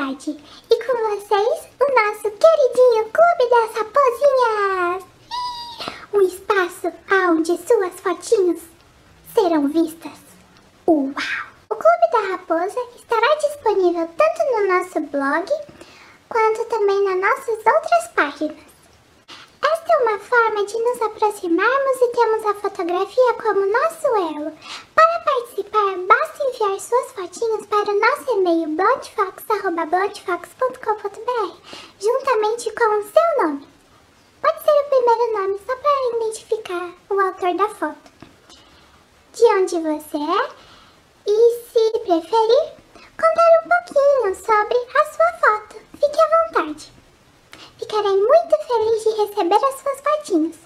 E com vocês, o nosso queridinho Clube das Raposinhas. Um espaço onde suas fotinhos serão vistas. Uau! O Clube da Raposa estará disponível tanto no nosso blog quanto também nas nossas outras páginas. Esta é uma forma de nos aproximarmos e termos a fotografia como nosso elo. Participar, basta enviar suas fotinhos para o nosso e-mail blondfox.blondfox.com.br juntamente com o seu nome. Pode ser o primeiro nome só para identificar o autor da foto. De onde você é e, se preferir, contar um pouquinho sobre a sua foto. Fique à vontade. Ficarei muito feliz de receber as suas fotinhos.